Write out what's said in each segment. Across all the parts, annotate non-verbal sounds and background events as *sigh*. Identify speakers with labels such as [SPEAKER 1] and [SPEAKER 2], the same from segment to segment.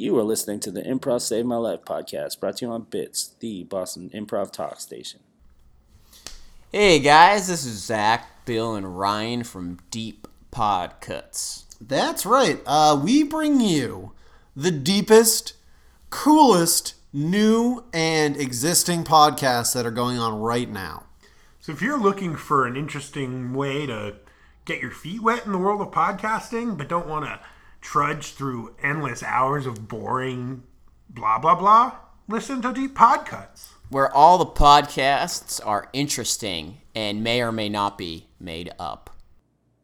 [SPEAKER 1] You are listening to the Improv Save My Life podcast, brought to you on Bits, the Boston Improv Talk Station.
[SPEAKER 2] Hey guys, this is Zach, Bill, and Ryan from Deep Pod Cuts.
[SPEAKER 3] That's right. Uh, we bring you the deepest, coolest, new, and existing podcasts that are going on right now.
[SPEAKER 4] So if you're looking for an interesting way to get your feet wet in the world of podcasting, but don't want to trudge through endless hours of boring blah blah blah, listen to Deep Podcuts.
[SPEAKER 2] Where all the podcasts are interesting and may or may not be made up.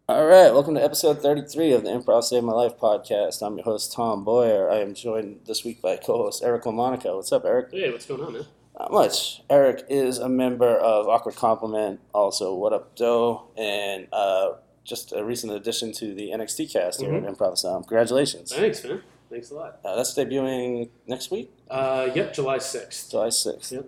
[SPEAKER 1] All right, welcome to episode 33 of the Improv Save My Life podcast. I'm your host, Tom Boyer. I am joined this week by co host Eric LaMonica. What's up, Eric?
[SPEAKER 5] Hey, what's going on, man?
[SPEAKER 1] Not much. Eric is a member of Awkward Compliment, also What Up Doe, and uh, just a recent addition to the NXT cast here at Improv Asylum. Congratulations.
[SPEAKER 5] Thanks, man. Thanks a lot.
[SPEAKER 1] Uh, that's debuting next week,
[SPEAKER 5] Uh, yep, July 6th.
[SPEAKER 1] July 6th.
[SPEAKER 5] Yep.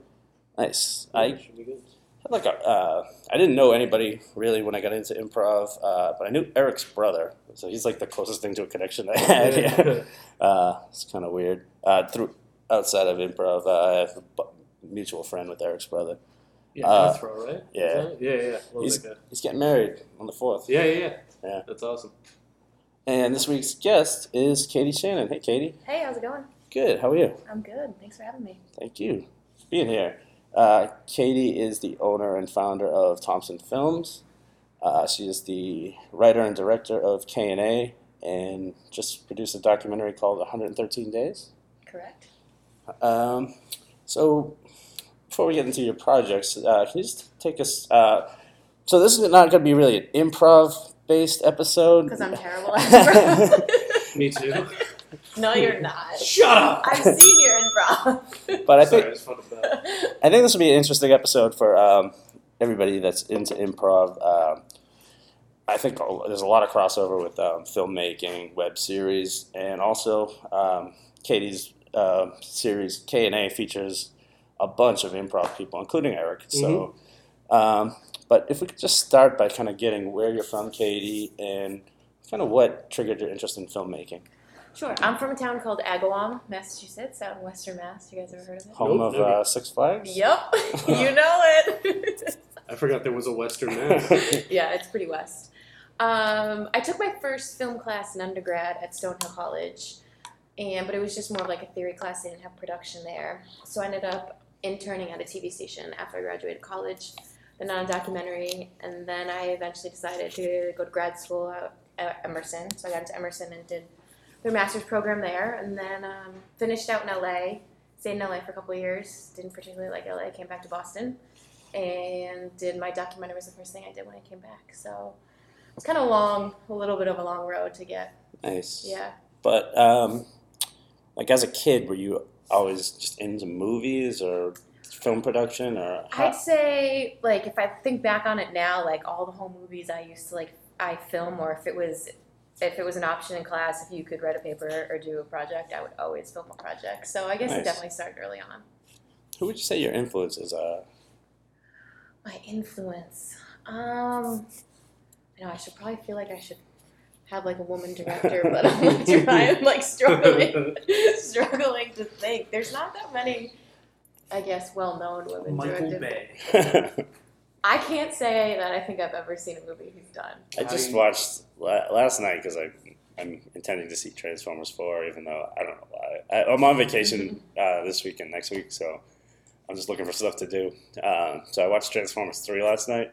[SPEAKER 1] Nice. I
[SPEAKER 5] Should be good.
[SPEAKER 1] had like a, uh, I didn't know anybody really when I got into improv, uh, but I knew Eric's brother, so he's like the closest thing to a connection I had.
[SPEAKER 5] Yeah. *laughs* *laughs*
[SPEAKER 1] uh, it's kind of weird. Uh, through outside of improv, uh, I have a mutual friend with Eric's brother.
[SPEAKER 5] Yeah,
[SPEAKER 1] Uh,
[SPEAKER 5] Jethro, right?
[SPEAKER 1] Yeah.
[SPEAKER 5] Yeah, yeah. Well,
[SPEAKER 1] He's,
[SPEAKER 5] like a-
[SPEAKER 1] he's getting married on the fourth.
[SPEAKER 5] yeah, yeah, yeah.
[SPEAKER 1] Yeah.
[SPEAKER 5] That's awesome.
[SPEAKER 1] And this week's guest is Katie Shannon. Hey, Katie.
[SPEAKER 6] Hey, how's it going?
[SPEAKER 1] Good. How are you?
[SPEAKER 6] I'm good. Thanks for having me.
[SPEAKER 1] Thank you for being here. Uh, Katie is the owner and founder of Thompson Films. Uh, she is the writer and director of K and A, and just produced a documentary called 113 Days.
[SPEAKER 6] Correct.
[SPEAKER 1] Um, so, before we get into your projects, uh, can you just take us? Uh, so this is not going to be really an improv-based episode.
[SPEAKER 6] Because I'm terrible at *laughs* improv.
[SPEAKER 5] Me too. *laughs*
[SPEAKER 6] no, you're not.
[SPEAKER 5] Shut up!
[SPEAKER 6] I've seen your improv. *laughs*
[SPEAKER 1] But I
[SPEAKER 5] Sorry,
[SPEAKER 1] think
[SPEAKER 5] I just thought of that.
[SPEAKER 1] I think this will be an interesting episode for um, everybody that's into improv. Um, I think there's a lot of crossover with um, filmmaking, web series, and also um, Katie's uh, series K and A features a bunch of improv people, including Eric. So, um, but if we could just start by kind of getting where you're from, Katie, and kind of what triggered your interest in filmmaking.
[SPEAKER 6] Sure. I'm from a town called Agawam, Massachusetts, out in Western Mass. You guys ever heard of it?
[SPEAKER 1] Home
[SPEAKER 5] Nope,
[SPEAKER 1] of uh, Six Flags.
[SPEAKER 6] Yep. *laughs* you know it.
[SPEAKER 5] I forgot there was a Western Mass. *laughs*
[SPEAKER 6] yeah, it's pretty west. Um, I took my first film class in undergrad at Stonehill College, and but it was just more of like a theory class. They didn't have production there, so I ended up interning at a TV station after I graduated college, then on a documentary, and then I eventually decided to go to grad school at, Emerson. So I got into Emerson and did their master's program there, and then um, finished out in LA. Stayed in LA for a couple of years. Didn't particularly like LA. Came back to Boston and did my documentary was the first thing I did when I came back. So it's kind of a long, a little bit of a long road to get.
[SPEAKER 1] Nice.
[SPEAKER 6] Yeah.
[SPEAKER 1] But um, like as a kid, were you always just into movies or film production or?
[SPEAKER 6] I'd say like if I think back on it now, like all the home movies I used to like I film, or if it was if it was an option in class, if you could write a paper or do a project, I would always film a project. So I guess
[SPEAKER 1] Nice.
[SPEAKER 6] it definitely started early on.
[SPEAKER 1] Who would you say your influences are?
[SPEAKER 6] My influence. Um, you know, I should probably feel like I should have like a woman director, but I'm like *laughs* trying, like struggling, *laughs* struggling to think. There's not that many, I guess, well-known women directors.
[SPEAKER 1] I *laughs*
[SPEAKER 6] I can't say that I think I've ever seen a movie he's done.
[SPEAKER 1] I just watched la- last night because I I'm intending to see Transformers four, even though I don't know why. I, I'm on vacation uh, this week and next week, so I'm just looking for stuff to do. Um, so I watched Transformers three last night.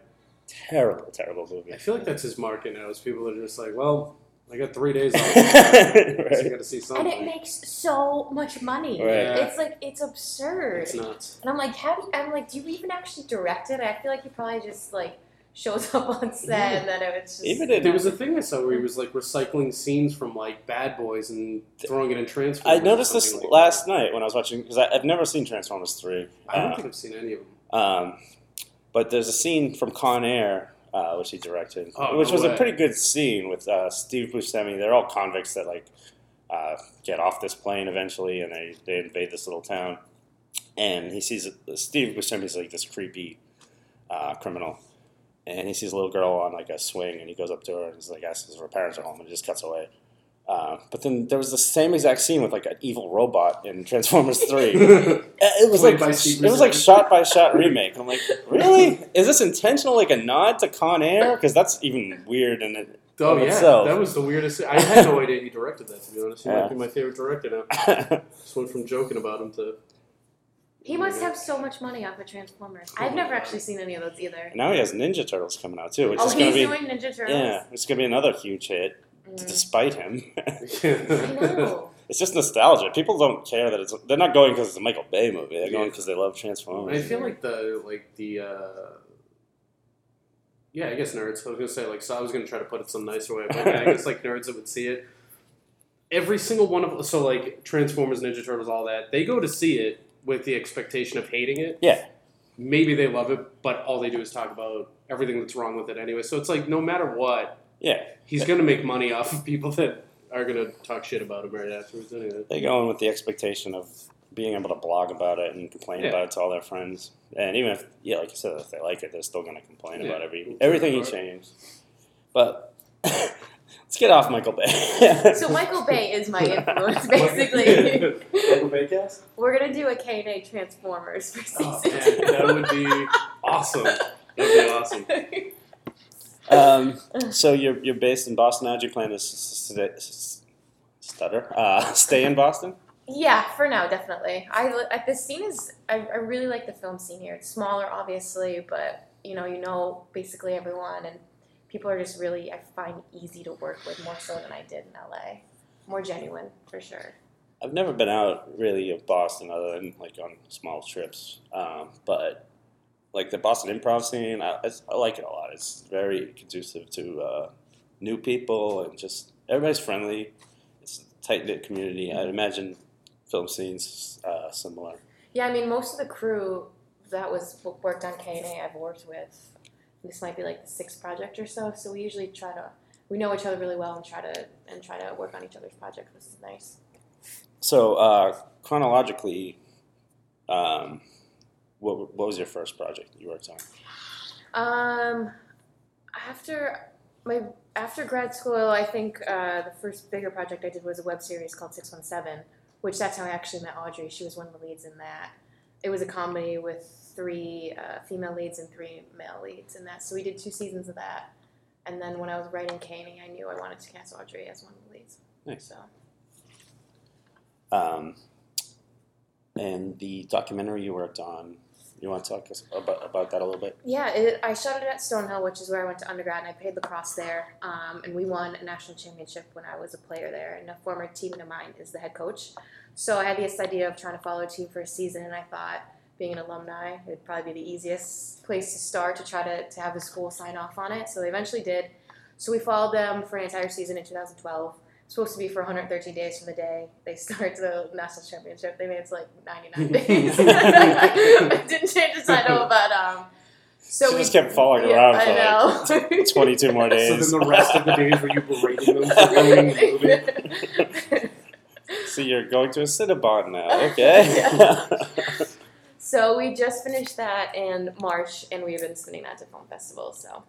[SPEAKER 1] Terrible, terrible movie.
[SPEAKER 5] I feel like that's his market now. Is people are just like, well, I got three days *laughs* off. so I got to see something.
[SPEAKER 6] And it makes so much money.
[SPEAKER 1] Right.
[SPEAKER 6] It's like it's absurd.
[SPEAKER 5] It's nuts.
[SPEAKER 6] And I'm like, how do you, I'm like, do you even actually direct it? I feel like he probably just like shows *laughs* up on set and then it was just
[SPEAKER 1] Even in
[SPEAKER 5] There was a thing I saw where he was like recycling scenes from like Bad Boys and throwing it in Transformers. I
[SPEAKER 1] noticed this
[SPEAKER 5] like
[SPEAKER 1] last
[SPEAKER 5] that.
[SPEAKER 1] night when I was watching because I've never seen Transformers three.
[SPEAKER 5] I don't
[SPEAKER 1] Uh,
[SPEAKER 5] think I've seen any of them.
[SPEAKER 1] Um, but there's a scene from Con Air, uh, which he directed,
[SPEAKER 5] Oh,
[SPEAKER 1] which
[SPEAKER 5] no
[SPEAKER 1] was a pretty good scene with uh, Steve Buscemi. They're all convicts that like uh, get off this plane eventually, and they, they invade this little town. And he sees Steve Buscemi's like this creepy uh, criminal, and he sees a little girl on like a swing, and he goes up to her and he's like asks if her parents are home, and he just cuts away. Uh, but then there was the same exact scene with like an evil robot in Transformers Three. *laughs* it was
[SPEAKER 5] Played
[SPEAKER 1] like it was like shot by shot *laughs* remake. I'm like, really? Is this intentional, like a nod to Con Air? Because that's even weird in it.
[SPEAKER 5] Oh
[SPEAKER 1] of
[SPEAKER 5] yeah,
[SPEAKER 1] itself.
[SPEAKER 5] that was the weirdest. I had no idea he directed that. To be honest, he
[SPEAKER 1] Yeah.
[SPEAKER 5] might be my favorite director now. *laughs* Just went from joking about him to.
[SPEAKER 6] He must have so much money off of Transformers. I've never actually seen any of those either.
[SPEAKER 1] now he has Ninja Turtles coming out too, which
[SPEAKER 6] Oh,
[SPEAKER 1] is going
[SPEAKER 6] he's
[SPEAKER 1] to be
[SPEAKER 6] doing Ninja Turtles.
[SPEAKER 1] yeah, it's going to be another huge hit
[SPEAKER 6] Mm.
[SPEAKER 1] despite him. *laughs*
[SPEAKER 6] Know.
[SPEAKER 1] it's just nostalgia. People don't care that it's. They're not going because it's a Michael Bay movie. They're going because they love Transformers.
[SPEAKER 5] I feel like the like the. uh yeah, I guess nerds. I was gonna say like so. I was gonna try to put it some nicer way, but yeah, I guess like *laughs* nerds that would see it. Every single one of so like Transformers, Ninja Turtles, all that they go to see it with the expectation of hating it.
[SPEAKER 1] Yeah.
[SPEAKER 5] Maybe they love it, but all they do is talk about everything that's wrong with it anyway. So it's like no matter what,
[SPEAKER 1] Yeah,
[SPEAKER 5] he's gonna make money off of people that are gonna talk shit about him right afterwards anyway.
[SPEAKER 1] they go in with the expectation of being able to blog about it and complain
[SPEAKER 5] Yeah.
[SPEAKER 1] about it to all their friends. And even if, yeah, like you said, if they like it, they're still going to complain
[SPEAKER 5] Yeah.
[SPEAKER 1] about every everything he changed. But *laughs* let's get off Michael Bay. *laughs*
[SPEAKER 6] So Michael Bay is my *laughs* influence, basically.
[SPEAKER 5] Michael Baycast?
[SPEAKER 6] We're gonna do a K&A Transformers for oh, season
[SPEAKER 5] Oh,
[SPEAKER 6] two.
[SPEAKER 5] man, that would be awesome. That would be awesome.
[SPEAKER 1] Um, *laughs* so you're you're based in Boston now. Do you plan to stutter? Uh, *laughs* stay in Boston?
[SPEAKER 6] Yeah, for now, definitely. I I- the scene is I, I really like the film scene here. It's smaller, obviously, but you know you know basically everyone, and people are just really I find easy to work with more so than I did in LA. More genuine for sure.
[SPEAKER 1] I've never been out really of Boston other than like on small trips. Um, but like the Boston improv scene, I, I like it a lot. It's very conducive to uh, new people and just everybody's friendly. It's a tight knit community. I'd imagine film scenes uh, similar.
[SPEAKER 6] Yeah, I mean most of the crew that was worked on K and A I've worked with. This might be like the sixth project or so. So we usually try to we know each other really well and try to and try to work on each other's projects. This is nice.
[SPEAKER 1] So uh, chronologically, um, what, what was your first project you worked on?
[SPEAKER 6] Um, after my after grad school, I think uh, the first bigger project I did was a web series called Six One Seven, which that's how I actually met Audrey. She was one of the leads in that. It was a comedy with three uh, female leads and three male leads in that. So we did two seasons of that. And then when I was writing K and A, I knew I wanted to cast Audrey as one of the leads.
[SPEAKER 1] Nice.
[SPEAKER 6] So
[SPEAKER 1] Um, and the documentary you worked on, you want to talk us about, about that a little bit?
[SPEAKER 6] Yeah, it, I shot it at Stonehill, which is where I went to undergrad, and I played lacrosse there. Um, and we won a national championship when I was a player there, and a former teammate of mine is the head coach. So I had this idea of trying to follow a team for a season, and I thought, being an alumni, it'd probably be the easiest place to start to try to, to have the school sign off on it. So they eventually did. So we followed them for an entire season in 2012. Supposed to be for 113 days from the day they *laughs* start the national championship. They made it to like 99 *laughs* days. *laughs* I didn't change the title, but um. So
[SPEAKER 1] She
[SPEAKER 6] we
[SPEAKER 1] just kept following
[SPEAKER 6] yeah,
[SPEAKER 1] around
[SPEAKER 6] I
[SPEAKER 1] for
[SPEAKER 6] know.
[SPEAKER 1] 22 more days.
[SPEAKER 5] So then the rest of the days were you berating them for ruining the movie?
[SPEAKER 1] so you're going to a Cinnabon now, okay?
[SPEAKER 6] so we just finished that in March, and we've been spinning that to film festivals. So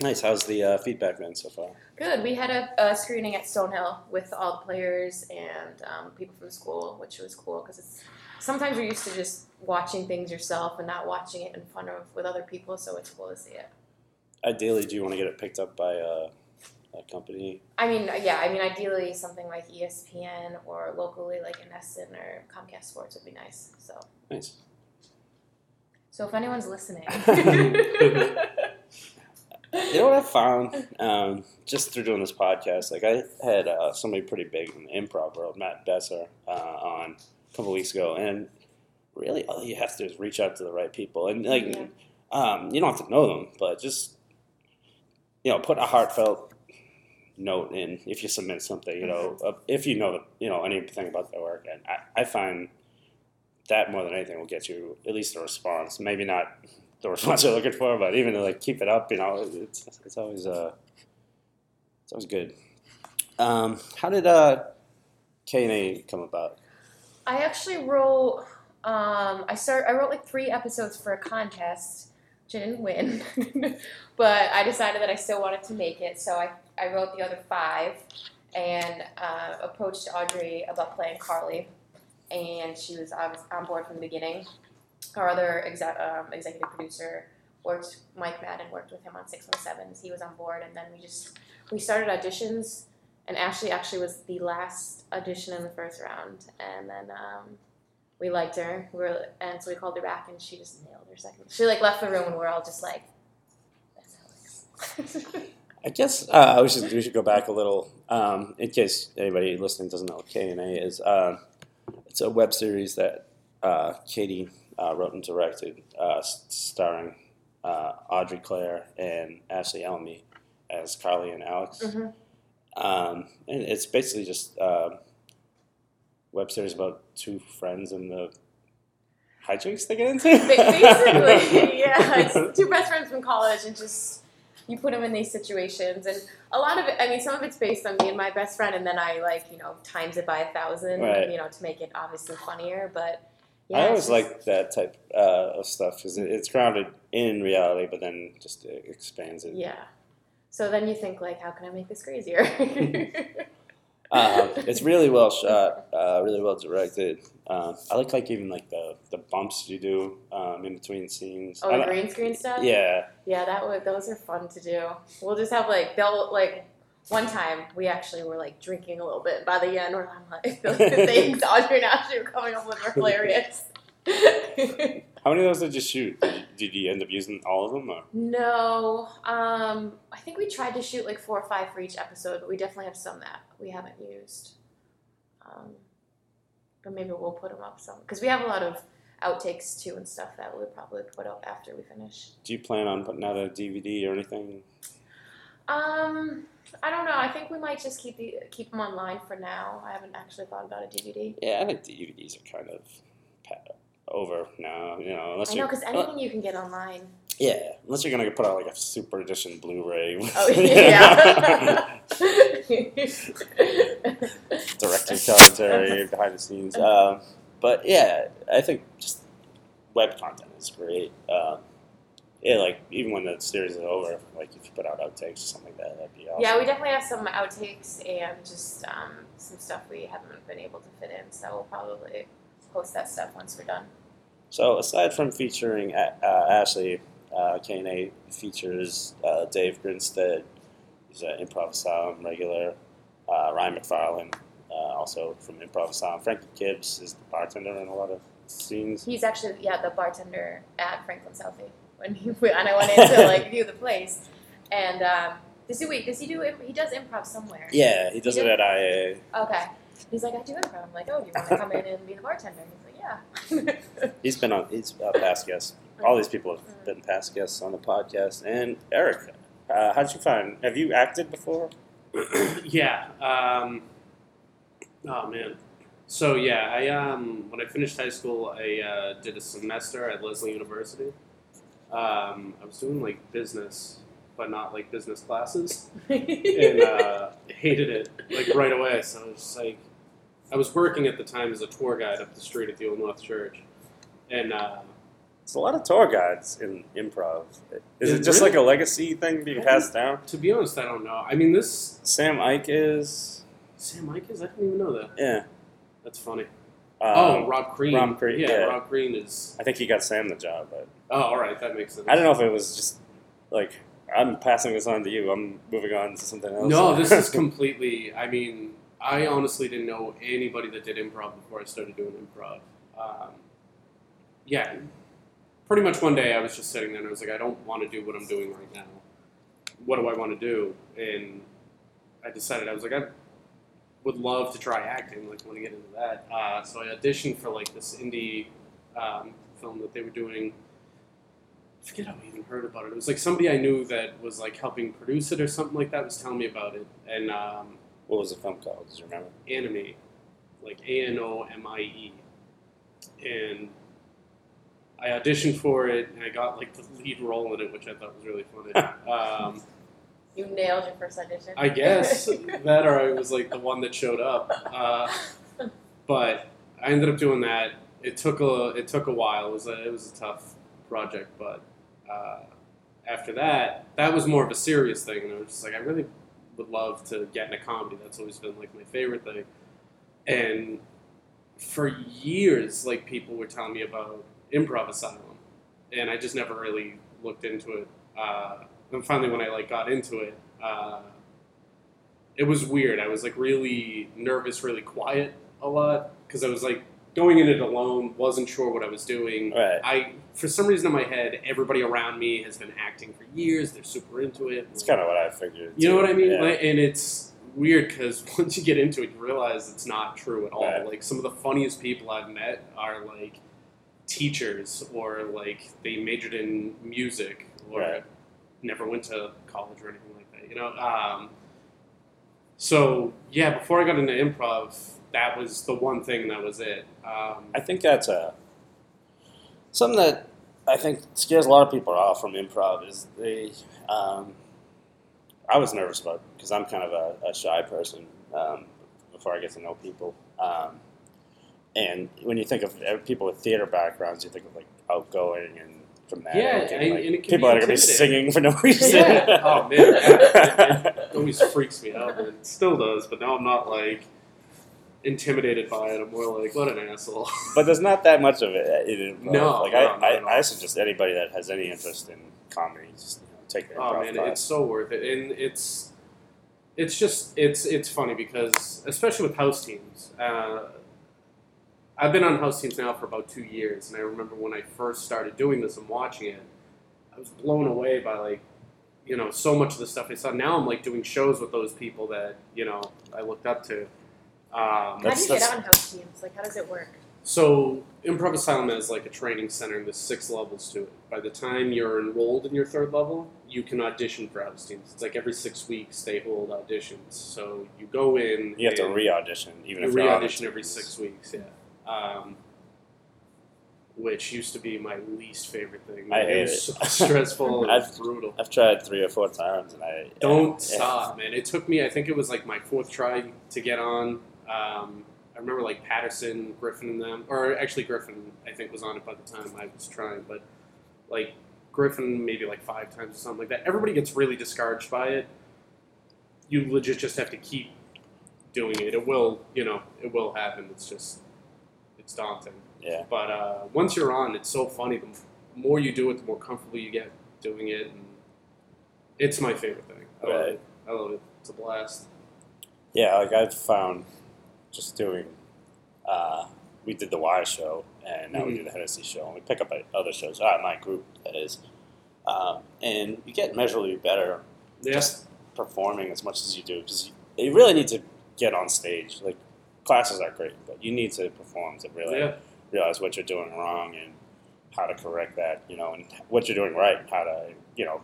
[SPEAKER 1] nice. How's the uh, feedback been so far?
[SPEAKER 6] good. We had a, a screening at Stonehill with all the players and um, people from school, which was cool because it's sometimes you're used to just watching things yourself and not watching it in front of with other people. So it's cool to see it.
[SPEAKER 1] Ideally, do you want to get it picked up by uh, a company?
[SPEAKER 6] I mean, yeah. I mean, ideally something like ESPN or locally like NESN or Comcast Sports would be nice. So,
[SPEAKER 1] Nice.
[SPEAKER 6] so if anyone's listening, *laughs* *laughs* *laughs*
[SPEAKER 1] You know what I found um, just through doing this podcast? Like I had uh, somebody pretty big in the improv world, Matt Besser, uh, on a couple weeks ago, and really all you have to do is reach out to the right people, and like
[SPEAKER 6] Yeah.
[SPEAKER 1] um, you don't have to know them, but just you know, put a heartfelt note in if you submit something. You know, if you know you know anything about their work, and I, I find that more than anything will get you at least a response. Maybe not the response *laughs* you're looking for, but even to like keep it up, you know, it's it's always uh it's always good. Um, how did uh K and A come about?
[SPEAKER 6] I actually wrote. Um, I start. I wrote like three episodes for a contest, which I didn't win, *laughs* but I decided that I still wanted to make it, so I I wrote the other five, and uh, approached Audrey about playing Carly, and she was on, on board from the beginning. Our other exe- um, executive producer worked, Mike Madden worked with him on Six One Sevens. He was on board, and then we just we started auditions, and Ashley actually was the last audition in the first round, and then um, we liked her. We were, and so we called her back, and she just nailed her second. She like left the room, and we're all just like, "That's Alex."
[SPEAKER 1] I guess uh, we should we should go back a little um, in case anybody listening doesn't know what K and A is. Uh, it's a web series that uh, Katie uh, wrote and directed, uh, starring uh, Audrey Clare and Ashley Elmy as Carly and Alex.
[SPEAKER 6] Mhm.
[SPEAKER 1] Um, and it's basically just uh, web series about two friends and the hijinks they get into.
[SPEAKER 6] Basically, *laughs* yeah, it's two best friends from college, and just you put them in these situations, and a lot of it. I mean, some of it's based on me and my best friend, and then I like you know times it by a thousand,
[SPEAKER 1] Right.
[SPEAKER 6] you know, to make it obviously funnier. But yeah,
[SPEAKER 1] I always like that type uh, of stuff because it, it's grounded in reality, but then just it expands it.
[SPEAKER 6] Yeah. So then you think like, how can I make this crazier? *laughs*
[SPEAKER 1] Um, it's really well shot, uh, really well directed. Uh, I like like even like the, the bumps you do um, in between scenes.
[SPEAKER 6] oh, the green screen stuff.
[SPEAKER 1] Yeah,
[SPEAKER 6] Yeah, that would those are fun to do. We'll just have like they'll like one time we actually were like drinking a little bit. By the end, we're I'm like *laughs* *laughs* the things Audrey and Ashley were coming up with were hilarious. *laughs*
[SPEAKER 1] how many of those did you shoot? Did you, did you end up using all of them? Or?
[SPEAKER 6] no, um, I think we tried to shoot like four or five for each episode, but we definitely have some that we haven't used. Um, but maybe we'll put them up some because we have a lot of outtakes too and stuff that we'll probably put up after we finish.
[SPEAKER 1] Do you plan on putting out a DVD or anything?
[SPEAKER 6] Um, I don't know. I think we might just keep the, keep them online for now. I haven't actually thought about a DVD.
[SPEAKER 1] Yeah, I think DVDs are kind of over now. You know, unless
[SPEAKER 6] I know because anything you can get online.
[SPEAKER 1] yeah, unless you're gonna put out like a super edition Blu-ray.
[SPEAKER 6] Oh *laughs* yeah. *laughs*
[SPEAKER 1] director's commentary, behind the scenes. Um, but yeah, I think just web content is great. Um, yeah, like even when the series is over, like if you put out outtakes or something like that, that'd be awesome.
[SPEAKER 6] yeah, we definitely have some outtakes and just um, some stuff we haven't been able to fit in. So we'll probably post that stuff once we're done.
[SPEAKER 1] So aside from featuring uh, Ashley, uh, K&A features uh, Dave Grinstead, he's an Improv Asylum regular, uh, Ryan McFarlane, uh, also from Improv Asylum. Frankie Gibbs is the bartender in a lot of scenes.
[SPEAKER 6] He's actually yeah the bartender at Franklin Southie when he *laughs* and I went in to like view the place. And um, does he wait? Does he do? He does improv somewhere.
[SPEAKER 1] Yeah, he does it at IA.
[SPEAKER 6] Okay. He's like, I do improv. I'm like, oh, do you want to come in and be the bartender? He's like, yeah. *laughs*
[SPEAKER 1] He's been on. He's a past guest. All these people have been past guests on the podcast. And Eric, uh, how'd you find? Have you acted before? *coughs*
[SPEAKER 5] yeah. Um, oh man. So yeah, I um when I finished high school, I uh, did a semester at Lesley University. Um, I was doing like business, but not like business classes, *laughs* and uh, hated it like right away. So I was just like, I was working at the time as a tour guide up the street at the Old North Church, and uh,
[SPEAKER 1] It's a lot of tour guides in improv. Is
[SPEAKER 5] Yeah,
[SPEAKER 1] it just
[SPEAKER 5] really?
[SPEAKER 1] like a legacy thing being passed down?
[SPEAKER 5] to be honest, I don't know. I mean, this
[SPEAKER 1] Sam Ike is.
[SPEAKER 5] Sam Ike is I didn't even know that.
[SPEAKER 1] Yeah.
[SPEAKER 5] That's funny.
[SPEAKER 1] Um,
[SPEAKER 5] oh, Rob Green.
[SPEAKER 1] Rob Green,
[SPEAKER 5] Yeah,
[SPEAKER 1] yeah.
[SPEAKER 5] Rob Green is.
[SPEAKER 1] I think he got Sam the job, but
[SPEAKER 5] Oh, all right, that makes sense.
[SPEAKER 1] I don't know if it was just like I'm passing this on to you. I'm moving on to something else.
[SPEAKER 5] No, this is *laughs* completely. I mean, I honestly didn't know anybody that did improv before I started doing improv. Um, yeah, pretty much one day I was just sitting there and I was like, I don't want to do what I'm doing right now. What do I want to do? And I decided I was like, I would love to try acting. Like, want to get into that. Uh, so I auditioned for like this indie um, film that they were doing. I forget how I even heard about it. It was like somebody I knew that was like helping produce it or something like that was telling me about it. And um,
[SPEAKER 1] what was the film called? Do you remember?
[SPEAKER 5] Anomie, like A N O M I E, and I auditioned for it and I got like the lead role in it, which I thought was really funny. *laughs* um,
[SPEAKER 6] You nailed your first audition.
[SPEAKER 5] I guess *laughs* that, or I was like the one that showed up. Uh, but I ended up doing that. It took a it took a while. It was a, it was a tough project, but uh, after that, that was more of a serious thing, and I was just like, I really would love to get into comedy. That's always been like my favorite thing. And for years, like people were telling me about Improv Asylum, and I just never really looked into it. Uh, and finally, when I like got into it, uh, it was weird. I was like really nervous, really quiet a lot because I was like going in it alone, wasn't sure what I was doing.
[SPEAKER 1] Right.
[SPEAKER 5] I, for some reason in my head, everybody around me has been acting for years. They're super into it.
[SPEAKER 1] It's kind of what I figured.
[SPEAKER 5] You know what I mean?
[SPEAKER 1] Yeah.
[SPEAKER 5] Like, and it's weird because *laughs* once you get into it, you realize it's not true at all.
[SPEAKER 1] Right.
[SPEAKER 5] Like some of the funniest people I've met are like teachers or like they majored in music or
[SPEAKER 1] Right.
[SPEAKER 5] never went to college or anything like that. You know. Um, so yeah, before I got into improv, that was the one thing that was it. Um,
[SPEAKER 1] I think that's a something that I think scares a lot of people off from improv is they. Um, I was nervous about because I'm kind of a, a shy person um, before I get to know people. Um, and when you think of people with theater backgrounds, you think of like outgoing and dramatic,
[SPEAKER 5] Yeah,
[SPEAKER 1] and, like,
[SPEAKER 5] and it can
[SPEAKER 1] people
[SPEAKER 5] be
[SPEAKER 1] that are going to be singing for no *laughs* reason.
[SPEAKER 5] Yeah. Oh man, it, it always freaks me out. It still does, but now I'm not like intimidated by it. I'm more like, what an asshole. *laughs*
[SPEAKER 1] But there's not that much of it improv.
[SPEAKER 5] No,
[SPEAKER 1] like
[SPEAKER 5] no,
[SPEAKER 1] I,
[SPEAKER 5] all.
[SPEAKER 1] I, I suggest anybody that has any interest in comedy just you know, take improv
[SPEAKER 5] oh man,
[SPEAKER 1] class.
[SPEAKER 5] it's so worth it, and it's it's just it's it's funny because especially with house teams. Uh, I've been on house teams now for about two years, and I remember when I first started doing this and watching it, I was blown away by like, you know, so much of the stuff I saw. Now I'm like doing shows with those people that you know I looked up to. Um,
[SPEAKER 6] How do you get on house teams? Like, how does it work?
[SPEAKER 5] So, Improv Asylum has like a training center, and there's six levels to it. By the time you're enrolled in your third level, you can audition for house teams. It's like every six weeks they hold auditions. So you go in.
[SPEAKER 1] you have to re-audition, even
[SPEAKER 5] you
[SPEAKER 1] if you're the
[SPEAKER 5] re-audition every six weeks. Yeah. Um, which used to be my least favorite thing.
[SPEAKER 1] I hate
[SPEAKER 5] was
[SPEAKER 1] it.
[SPEAKER 5] so *laughs* stressful and *laughs*
[SPEAKER 1] I've-
[SPEAKER 5] brutal.
[SPEAKER 1] I've tried three or four times, and I
[SPEAKER 5] Don't
[SPEAKER 1] yeah.
[SPEAKER 5] stop, man. It took me, I think it was like my fourth try to get on. Um, I remember like Patterson, Griffin, and them, or actually Griffin, I think was on it by the time I was trying, but like Griffin maybe like five times or something like that. Everybody gets really discouraged by it. You legit just have to keep doing it. It will, you know, it will happen. It's just, it's daunting.
[SPEAKER 1] Yeah,
[SPEAKER 5] But uh, once you're on, it's so funny. The more you do it, the more comfortable you get doing it, and it's my favorite thing. I love it. I love it. It's a blast.
[SPEAKER 1] yeah. Like I've found, just doing. Uh, we did the Wire show, and now we
[SPEAKER 5] Mhm.
[SPEAKER 1] do the Hennessy show, and we pick up other shows. Ah, my group that is, um, and you get measurably better
[SPEAKER 5] Yeah.
[SPEAKER 1] just performing as much as you do because you, you really need to get on stage. Like classes are great, but you need to perform to really
[SPEAKER 5] Yeah.
[SPEAKER 1] realize what you're doing wrong and how to correct that. You know, and what you're doing right, and how to you know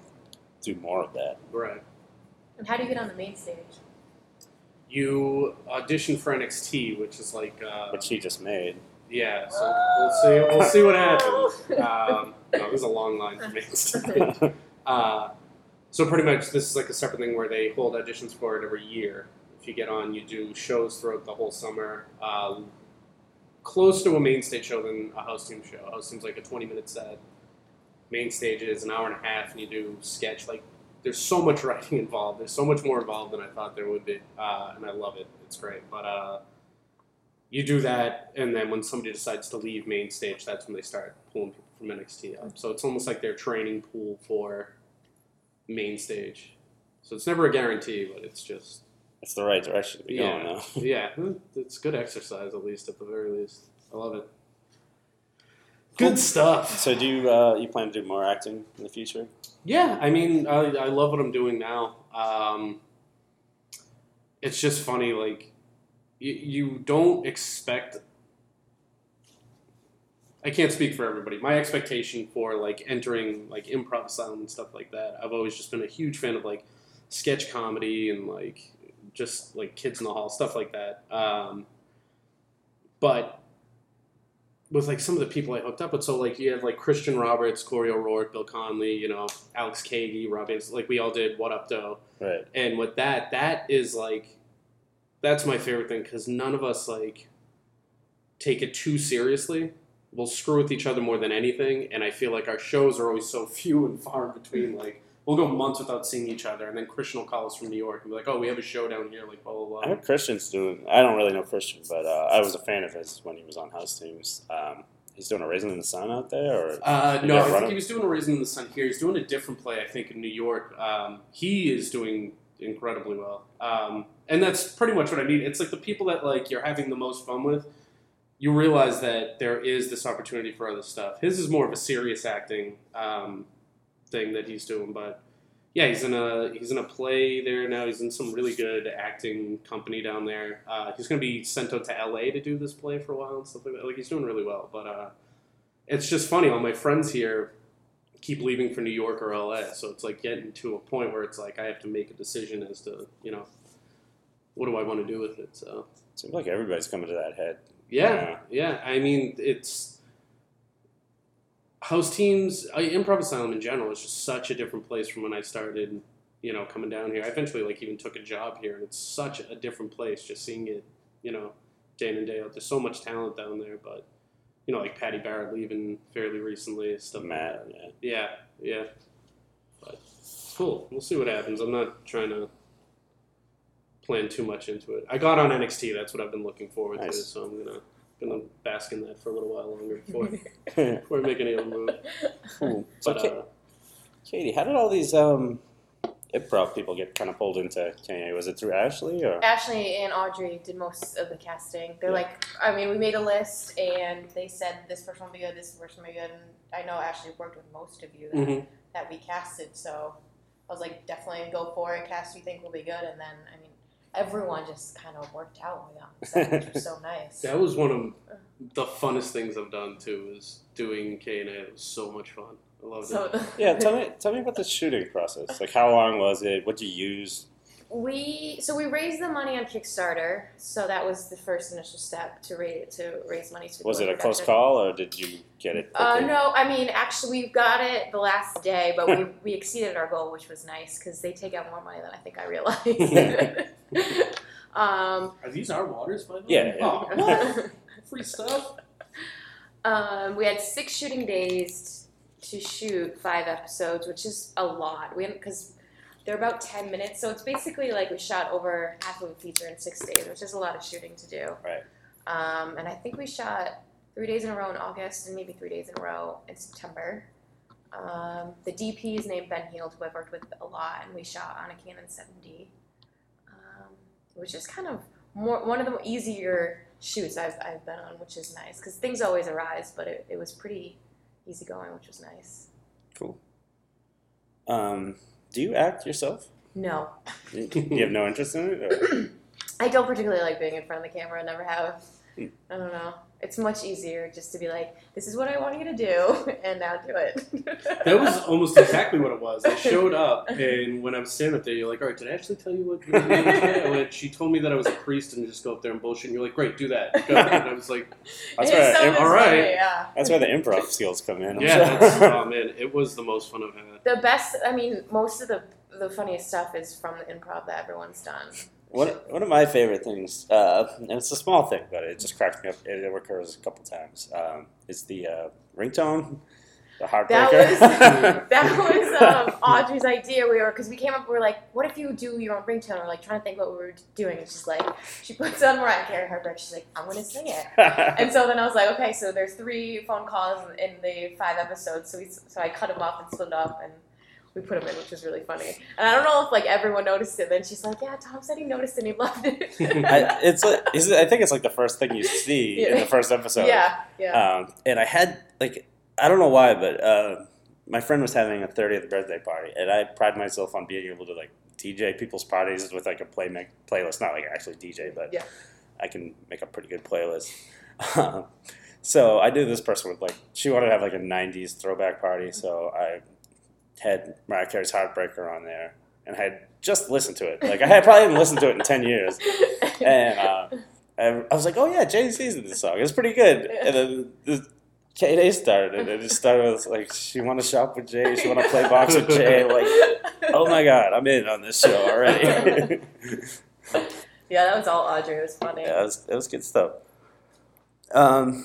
[SPEAKER 1] do more of that.
[SPEAKER 5] Right.
[SPEAKER 6] And how do you get on the main stage?
[SPEAKER 5] You audition for NXT, which is like, uh,
[SPEAKER 1] Which he just made.
[SPEAKER 5] yeah. So we'll see. We'll see what happens. *laughs* Um, no, there's a long line for me. *laughs* *laughs* Uh, so pretty much, this is like a separate thing where they hold auditions for it every year. If you get on, you do shows throughout the whole summer. Uh, close to a main stage show than a house team show. House team's like a 20 minute set. Main stage is an hour and a half, and you do sketch. Like, there's so much *laughs* writing involved. There's so much more involved than I thought there would be, uh, and I love it. It's great. But uh, you do that, and then when somebody decides to leave main stage, that's when they start pulling people from NXT up. So it's almost like their training pool for main stage. So it's never a guarantee, but it's just
[SPEAKER 1] It's the right direction to be
[SPEAKER 5] Yeah.
[SPEAKER 1] going *laughs* now.
[SPEAKER 5] yeah, it's good exercise at least at the very least. I love it. Good stuff.
[SPEAKER 1] So do you uh, you plan to do more acting in the future?
[SPEAKER 5] Yeah, I mean, I, I love what I'm doing now. Um, it's just funny, like, you, you don't expect. I can't speak for everybody. My expectation for like entering like improv asylum and stuff like that, I've always just been a huge fan of like sketch comedy and like just like kids in the hall stuff like that. Um, but with like some of the people I hooked up with, so like you have like Christian Roberts, Corey O'Rourke, Bill Conley, you know, Alex Kagi, Robbins. Like we all did What Up Doe.
[SPEAKER 1] Right.
[SPEAKER 5] And with that, that is like, that's my favorite thing because none of us like take it too seriously. We'll screw with each other more than anything, and I feel like our shows are always so *laughs* few and far between. Like, we'll go months without seeing each other, and then Christian will call us from New York and be like, "Oh, we have a show down here." Like blah blah
[SPEAKER 1] I
[SPEAKER 5] blah.
[SPEAKER 1] heard Christian's doing. I don't really know Christian, but uh, I was a fan of his when he was on House Teams. Um, he's doing a Raisin in the Sun out there, or
[SPEAKER 5] Uh, no, I think
[SPEAKER 1] it?
[SPEAKER 5] he was doing a Raisin in the Sun here. He's doing a different play, I think, in New York. Um, he is doing incredibly well, um, and that's pretty much what I mean. It's like the people that like you're having the most fun with. You realize that there is this opportunity for other stuff. His is more of a serious acting um, thing that he's doing, but yeah, he's in a he's in a play there now. He's in some really good acting company down there. Uh, he's going to be sent out to L.A. to do this play for a while and stuff like that. Like he's doing really well, but. Uh, it's just funny. All my friends here keep leaving for New York or LA, so it's like getting to a point where it's like I have to make a decision as to you know what do I want to do with it. So
[SPEAKER 1] seems like everybody's coming to that head.
[SPEAKER 5] yeah, yeah. I mean, it's house teams, uh, improv asylum in general is just such a different place from when I started. You know, coming down here, I eventually like even took a job here, and it's such a different place. Just seeing it, you know, day in and day out. There's so much talent down there, but you know, like Patty Barrett leaving fairly recently, stuff like that.
[SPEAKER 1] yeah.
[SPEAKER 5] Yeah, yeah. But cool. We'll see what happens. I'm not trying to plan too much into it. I got on NXT. That's what I've been looking forward to. So I'm gonna gonna bask in that for a little while longer *laughs* before before I make any other move.
[SPEAKER 1] cool. So,
[SPEAKER 5] But
[SPEAKER 1] Ka-
[SPEAKER 5] uh,
[SPEAKER 1] Katie, how did all these um, improv people get kind of pulled into KA? Was it through Ashley or?
[SPEAKER 6] Ashley and Audrey did most of the casting. They're
[SPEAKER 1] Yeah.
[SPEAKER 6] like, I mean, we made a list and they said this person will be good, this person will be good. And I know Ashley worked with most of you that,
[SPEAKER 5] mhm.
[SPEAKER 6] that we casted, so I was like, definitely go for it. Cast you think will be good, and then I mean, everyone just kind of worked out with we got on which *laughs* was so nice.
[SPEAKER 5] that was one of the funnest things I've done too. Is doing K and A. It was so much fun. I loved
[SPEAKER 6] So
[SPEAKER 5] it. *laughs*
[SPEAKER 1] yeah, tell me, tell me about the shooting process. Like, how long was it? What did you use?
[SPEAKER 6] We so we raised the money on Kickstarter, so that was the first initial step to raise to raise money. To
[SPEAKER 1] Was it a
[SPEAKER 6] into
[SPEAKER 1] close call, or did you get it?
[SPEAKER 6] Uh, no, I mean, actually, we got it the last day, but we, *laughs* we exceeded our goal, which was nice because they take out more money than I think I *laughs* realized. *laughs* um,
[SPEAKER 5] Are these our waters, by the way?
[SPEAKER 1] Yeah, yeah.
[SPEAKER 5] Oh. Free stuff.
[SPEAKER 6] um, we had six shooting days to shoot five episodes, which is a lot. We because they're about ten minutes, so it's basically like we shot over half of a feature in six days, which is a lot of shooting to do.
[SPEAKER 1] Right.
[SPEAKER 6] Um, and I think we shot three days in a row in August and maybe three days in a row in September. Um, the DP is named Ben Heald, who I've worked with a lot, and we shot on a Canon 7D, um, which is kind of more one of the easier shoots I've, I've been on, which is nice because things always arise, but it, it was pretty easy going, which was nice.
[SPEAKER 1] Cool. Um, do you act yourself?
[SPEAKER 6] No,
[SPEAKER 1] Do you have no interest in it? Or? *clears throat*
[SPEAKER 6] I don't particularly like being in front of the camera. Never have.
[SPEAKER 1] Hmm.
[SPEAKER 6] I don't know. It's much easier just to be like, "This is what I want you to do," *laughs* and now do it. *laughs*
[SPEAKER 5] That was almost exactly what it was. I showed up, and when I was standing up there, you're like, "All right, did I actually tell you what?" You were doing today?" I went, she told me that I was a priest and just go up there and bullshit. And you're like, "Great, do that." Go. And I was like,
[SPEAKER 1] That's
[SPEAKER 6] It's
[SPEAKER 1] where,
[SPEAKER 6] so
[SPEAKER 1] im-
[SPEAKER 6] funny,
[SPEAKER 5] all right.
[SPEAKER 6] Yeah.
[SPEAKER 1] that's where the improv skills come in. I'm
[SPEAKER 5] "Yeah,
[SPEAKER 1] sure.
[SPEAKER 5] that's, oh man, it was the most fun I've had."
[SPEAKER 6] The best. I mean, most of the the funniest stuff is from the improv that everyone's done.
[SPEAKER 1] One, one of my favorite things, uh, and it's a small thing, but it just cracks me up. It recurs a couple times. Um, is the uh, ringtone, the
[SPEAKER 6] That was *laughs* that was um, Audrey's idea. We were because we came up. We were like, "What if you do your own ringtone?" We're like trying to think what we were doing. And she's like, she puts on Mariah Carey Heartbreak. She's like, "I'm gonna sing it." *laughs* And so then I was like, "Okay, so there's three phone calls in the five episodes." So we so I cut them up and split them up and. We put him in, which was really funny, and I don't know if like everyone noticed it. Then she's like, "Yeah, Tom said he noticed and he loved it." *laughs*
[SPEAKER 1] I, it's like, is it, I think it's like the first thing you see *laughs* in the first episode.
[SPEAKER 6] yeah, yeah.
[SPEAKER 1] Um, and I had like I don't know why, but uh, my friend was having a 30th birthday party, and I pride myself on being able to like DJ people's parties with like a play make, playlist, not like actually DJ, but
[SPEAKER 6] Yeah.
[SPEAKER 1] I can make a pretty good playlist. Um, *laughs* so I knew this person would like she wanted to have like a 90s throwback party, so I had Mariah Carey's Heartbreaker on there, and I had just listened to it. Like I had probably hadn't listened to it in 10 years, and uh, I, I was like, "Oh yeah, Jay Z's in this song. It's pretty good." And then the K Day started, and it just started with like, "She want to shop with Jay. She want to play box with Jay." Like, oh my god, I'm in on this show already.
[SPEAKER 6] yeah, that was all Audrey. It was funny.
[SPEAKER 1] yeah, it was, it was good stuff. Um,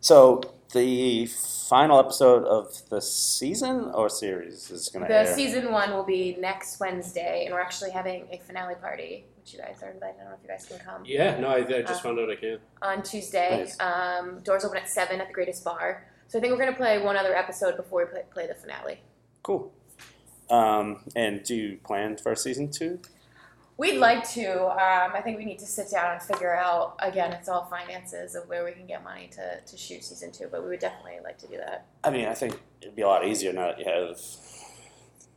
[SPEAKER 1] so the final episode of the season or series is going to
[SPEAKER 6] The
[SPEAKER 1] air.
[SPEAKER 6] season one will be next Wednesday, and we're actually having a finale party, which you guys are invited. I don't know if you guys can come.
[SPEAKER 5] Yeah, no, I, I just
[SPEAKER 6] Uh,
[SPEAKER 5] found out I can.
[SPEAKER 6] On Tuesday,
[SPEAKER 1] Nice.
[SPEAKER 6] um, doors open at seven at the Greatest Bar. So I think we're gonna play one other episode before we play, play the finale.
[SPEAKER 1] Cool. Um, and do you plan for season two?
[SPEAKER 6] We'd like to. Um, I think we need to sit down and figure out. Again, it's all finances of where we can get money to, to shoot season two, but we would definitely like to do that.
[SPEAKER 1] I mean, I think it'd be a lot easier now that you have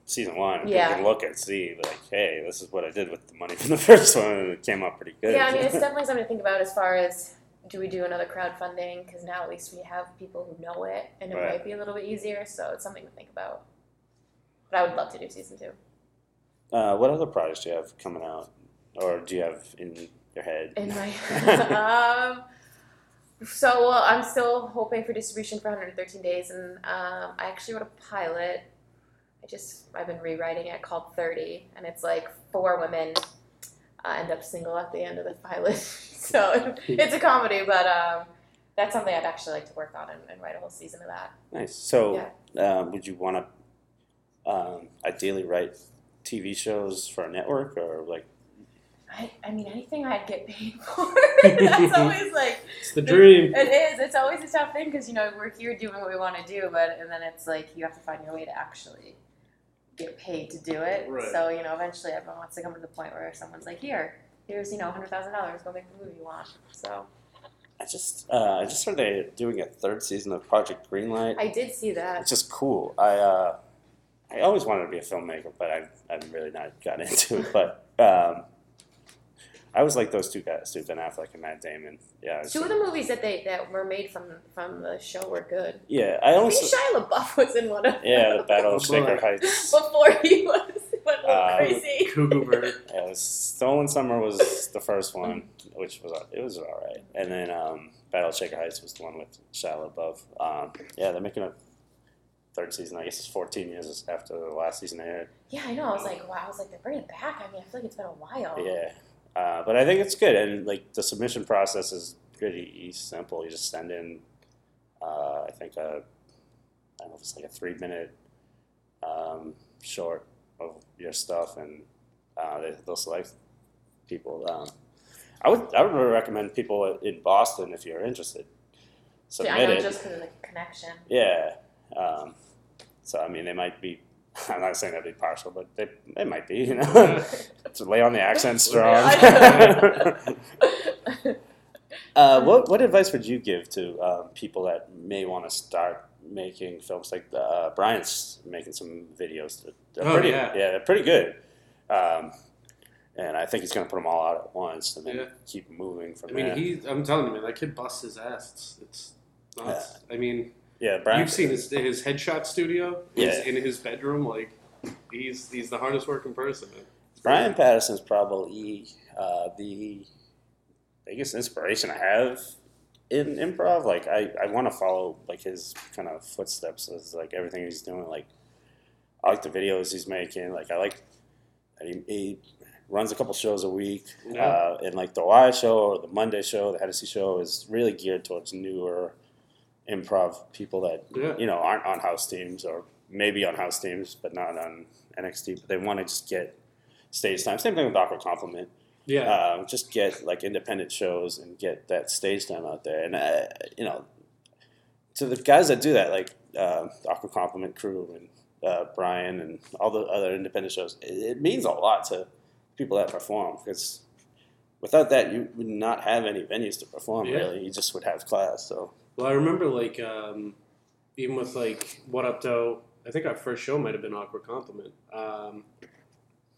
[SPEAKER 1] season one. People
[SPEAKER 6] Yeah.
[SPEAKER 1] can look and see, like, hey, this is what I did with the money from the *laughs* first one, and it came out pretty good.
[SPEAKER 6] Yeah, I mean, it's *laughs* definitely something to think about as far as do we do another crowdfunding? Because now at least we have people who know it, and it
[SPEAKER 1] Right.
[SPEAKER 6] might be a little bit easier. So it's something to think about. But I would love to do season two.
[SPEAKER 1] Uh, what other projects do you have coming out, or do you have in your head?
[SPEAKER 6] In my *laughs* um, so well, I'm still hoping for distribution for 113 days, and um, I actually wrote a pilot. I just I've been rewriting it called 30, and it's like four women uh, end up single at the end of the pilot. *laughs* so *laughs* it's a comedy, but um, that's something I'd actually like to work on and, and write a whole season of that.
[SPEAKER 1] Nice. So, um, would you want to um, ideally write TV shows for a network, or like?
[SPEAKER 6] I, I mean anything I'd get paid *laughs* for. *laughs* that's always like
[SPEAKER 5] It's the dream.
[SPEAKER 6] It is. It's always a tough thing because you know we're here doing what we want to do, but and then it's like you have to find your way to actually get paid to do it.
[SPEAKER 5] Right.
[SPEAKER 6] So you know, eventually everyone wants to come to the point where someone's like, "Here, here's you know, hundred thousand dollars. Go make the movie you want." So
[SPEAKER 1] I just uh, I just heard they're doing a third season of Project Greenlight.
[SPEAKER 6] I did see that.
[SPEAKER 1] It's just cool. I uh, I always wanted to be a filmmaker, but I I've really not gotten *laughs* into it. But um, I was like those two guys, too, Ben Affleck and Matt Damon. Yeah,
[SPEAKER 6] Two of the movies that they that were made from from the show were good.
[SPEAKER 1] yeah. I
[SPEAKER 6] I
[SPEAKER 1] only
[SPEAKER 6] think Shia LaBeouf was in one of them.
[SPEAKER 1] yeah the Battle of *laughs* Shaker. Heights.
[SPEAKER 6] before he was went a little
[SPEAKER 1] Um,
[SPEAKER 6] crazy. *laughs*
[SPEAKER 5] Cougar Bird.
[SPEAKER 1] Yeah, Stolen Summer was the first one, which was it was all right, and then um, Battle of Shaker Heights was the one with Shia LaBeouf. Um, yeah, they're making a third season. I guess it's 14 years after the last season aired.
[SPEAKER 6] Yeah, I know. I was like, wow. I was like, they're bringing it back. I mean, I feel like it's been a while.
[SPEAKER 1] Yeah, uh, but I think it's good, and like the submission process is pretty simple. You just send in, uh, I think a, I don't know if it's like a three minute um, short of your stuff, and uh, they, they'll select people. Um, I would I would recommend people in Boston if you're interested.
[SPEAKER 6] Yeah, I
[SPEAKER 1] Submit
[SPEAKER 6] know
[SPEAKER 1] it.
[SPEAKER 6] just because of the connection.
[SPEAKER 1] Yeah. Um, so I mean, they might be. *laughs* I'm not saying they'd be partial, but they they might be. You know, *laughs* to lay on the accent *laughs* strong. uh, what what advice would you give to um, people that may want to start making films? Like uh, Brian's making some videos. That
[SPEAKER 5] Oh,
[SPEAKER 1] pretty,
[SPEAKER 5] yeah.
[SPEAKER 1] they're pretty good. Um, and I think he's going to put them all out at once, and then
[SPEAKER 5] Yeah.
[SPEAKER 1] keep moving from
[SPEAKER 5] I mean,
[SPEAKER 1] there.
[SPEAKER 5] he. I'm telling you, man, that kid busts his ass. It's, it's nuts. I mean,
[SPEAKER 1] yeah, Brian.
[SPEAKER 5] you've seen his his headshot studio. He's
[SPEAKER 1] Yeah.
[SPEAKER 5] in his bedroom. Like, he's he's the hardest working person. Man.
[SPEAKER 1] Brian Patterson's probably uh, the biggest inspiration I have in improv. Like I, I want to follow like his kind of footsteps as like everything he's doing. Like I like the videos he's making. Like I like that he, he runs a couple shows a week.
[SPEAKER 5] Yeah.
[SPEAKER 1] Uh, and like the Wire show or the Monday show, the Hennessy show is really geared towards newer improv people that
[SPEAKER 5] Yeah.
[SPEAKER 1] you know aren't on house teams or maybe on house teams but not on NXT. But they want to just get stage time. Same thing with Awkward Compliment.
[SPEAKER 5] Yeah.
[SPEAKER 1] Um, just get like independent shows and get that stage time out there. And uh, you know, to the guys that do that, like uh, the Compliment crew and uh, Brian and all the other independent shows, it, it means a lot to people that perform because without that, you would not have any venues to perform.
[SPEAKER 5] Yeah.
[SPEAKER 1] Really, you just would have class. So
[SPEAKER 5] Well, I remember like um, even with like What Up Doe. I think our first show might have been Awkward Compliment. Um,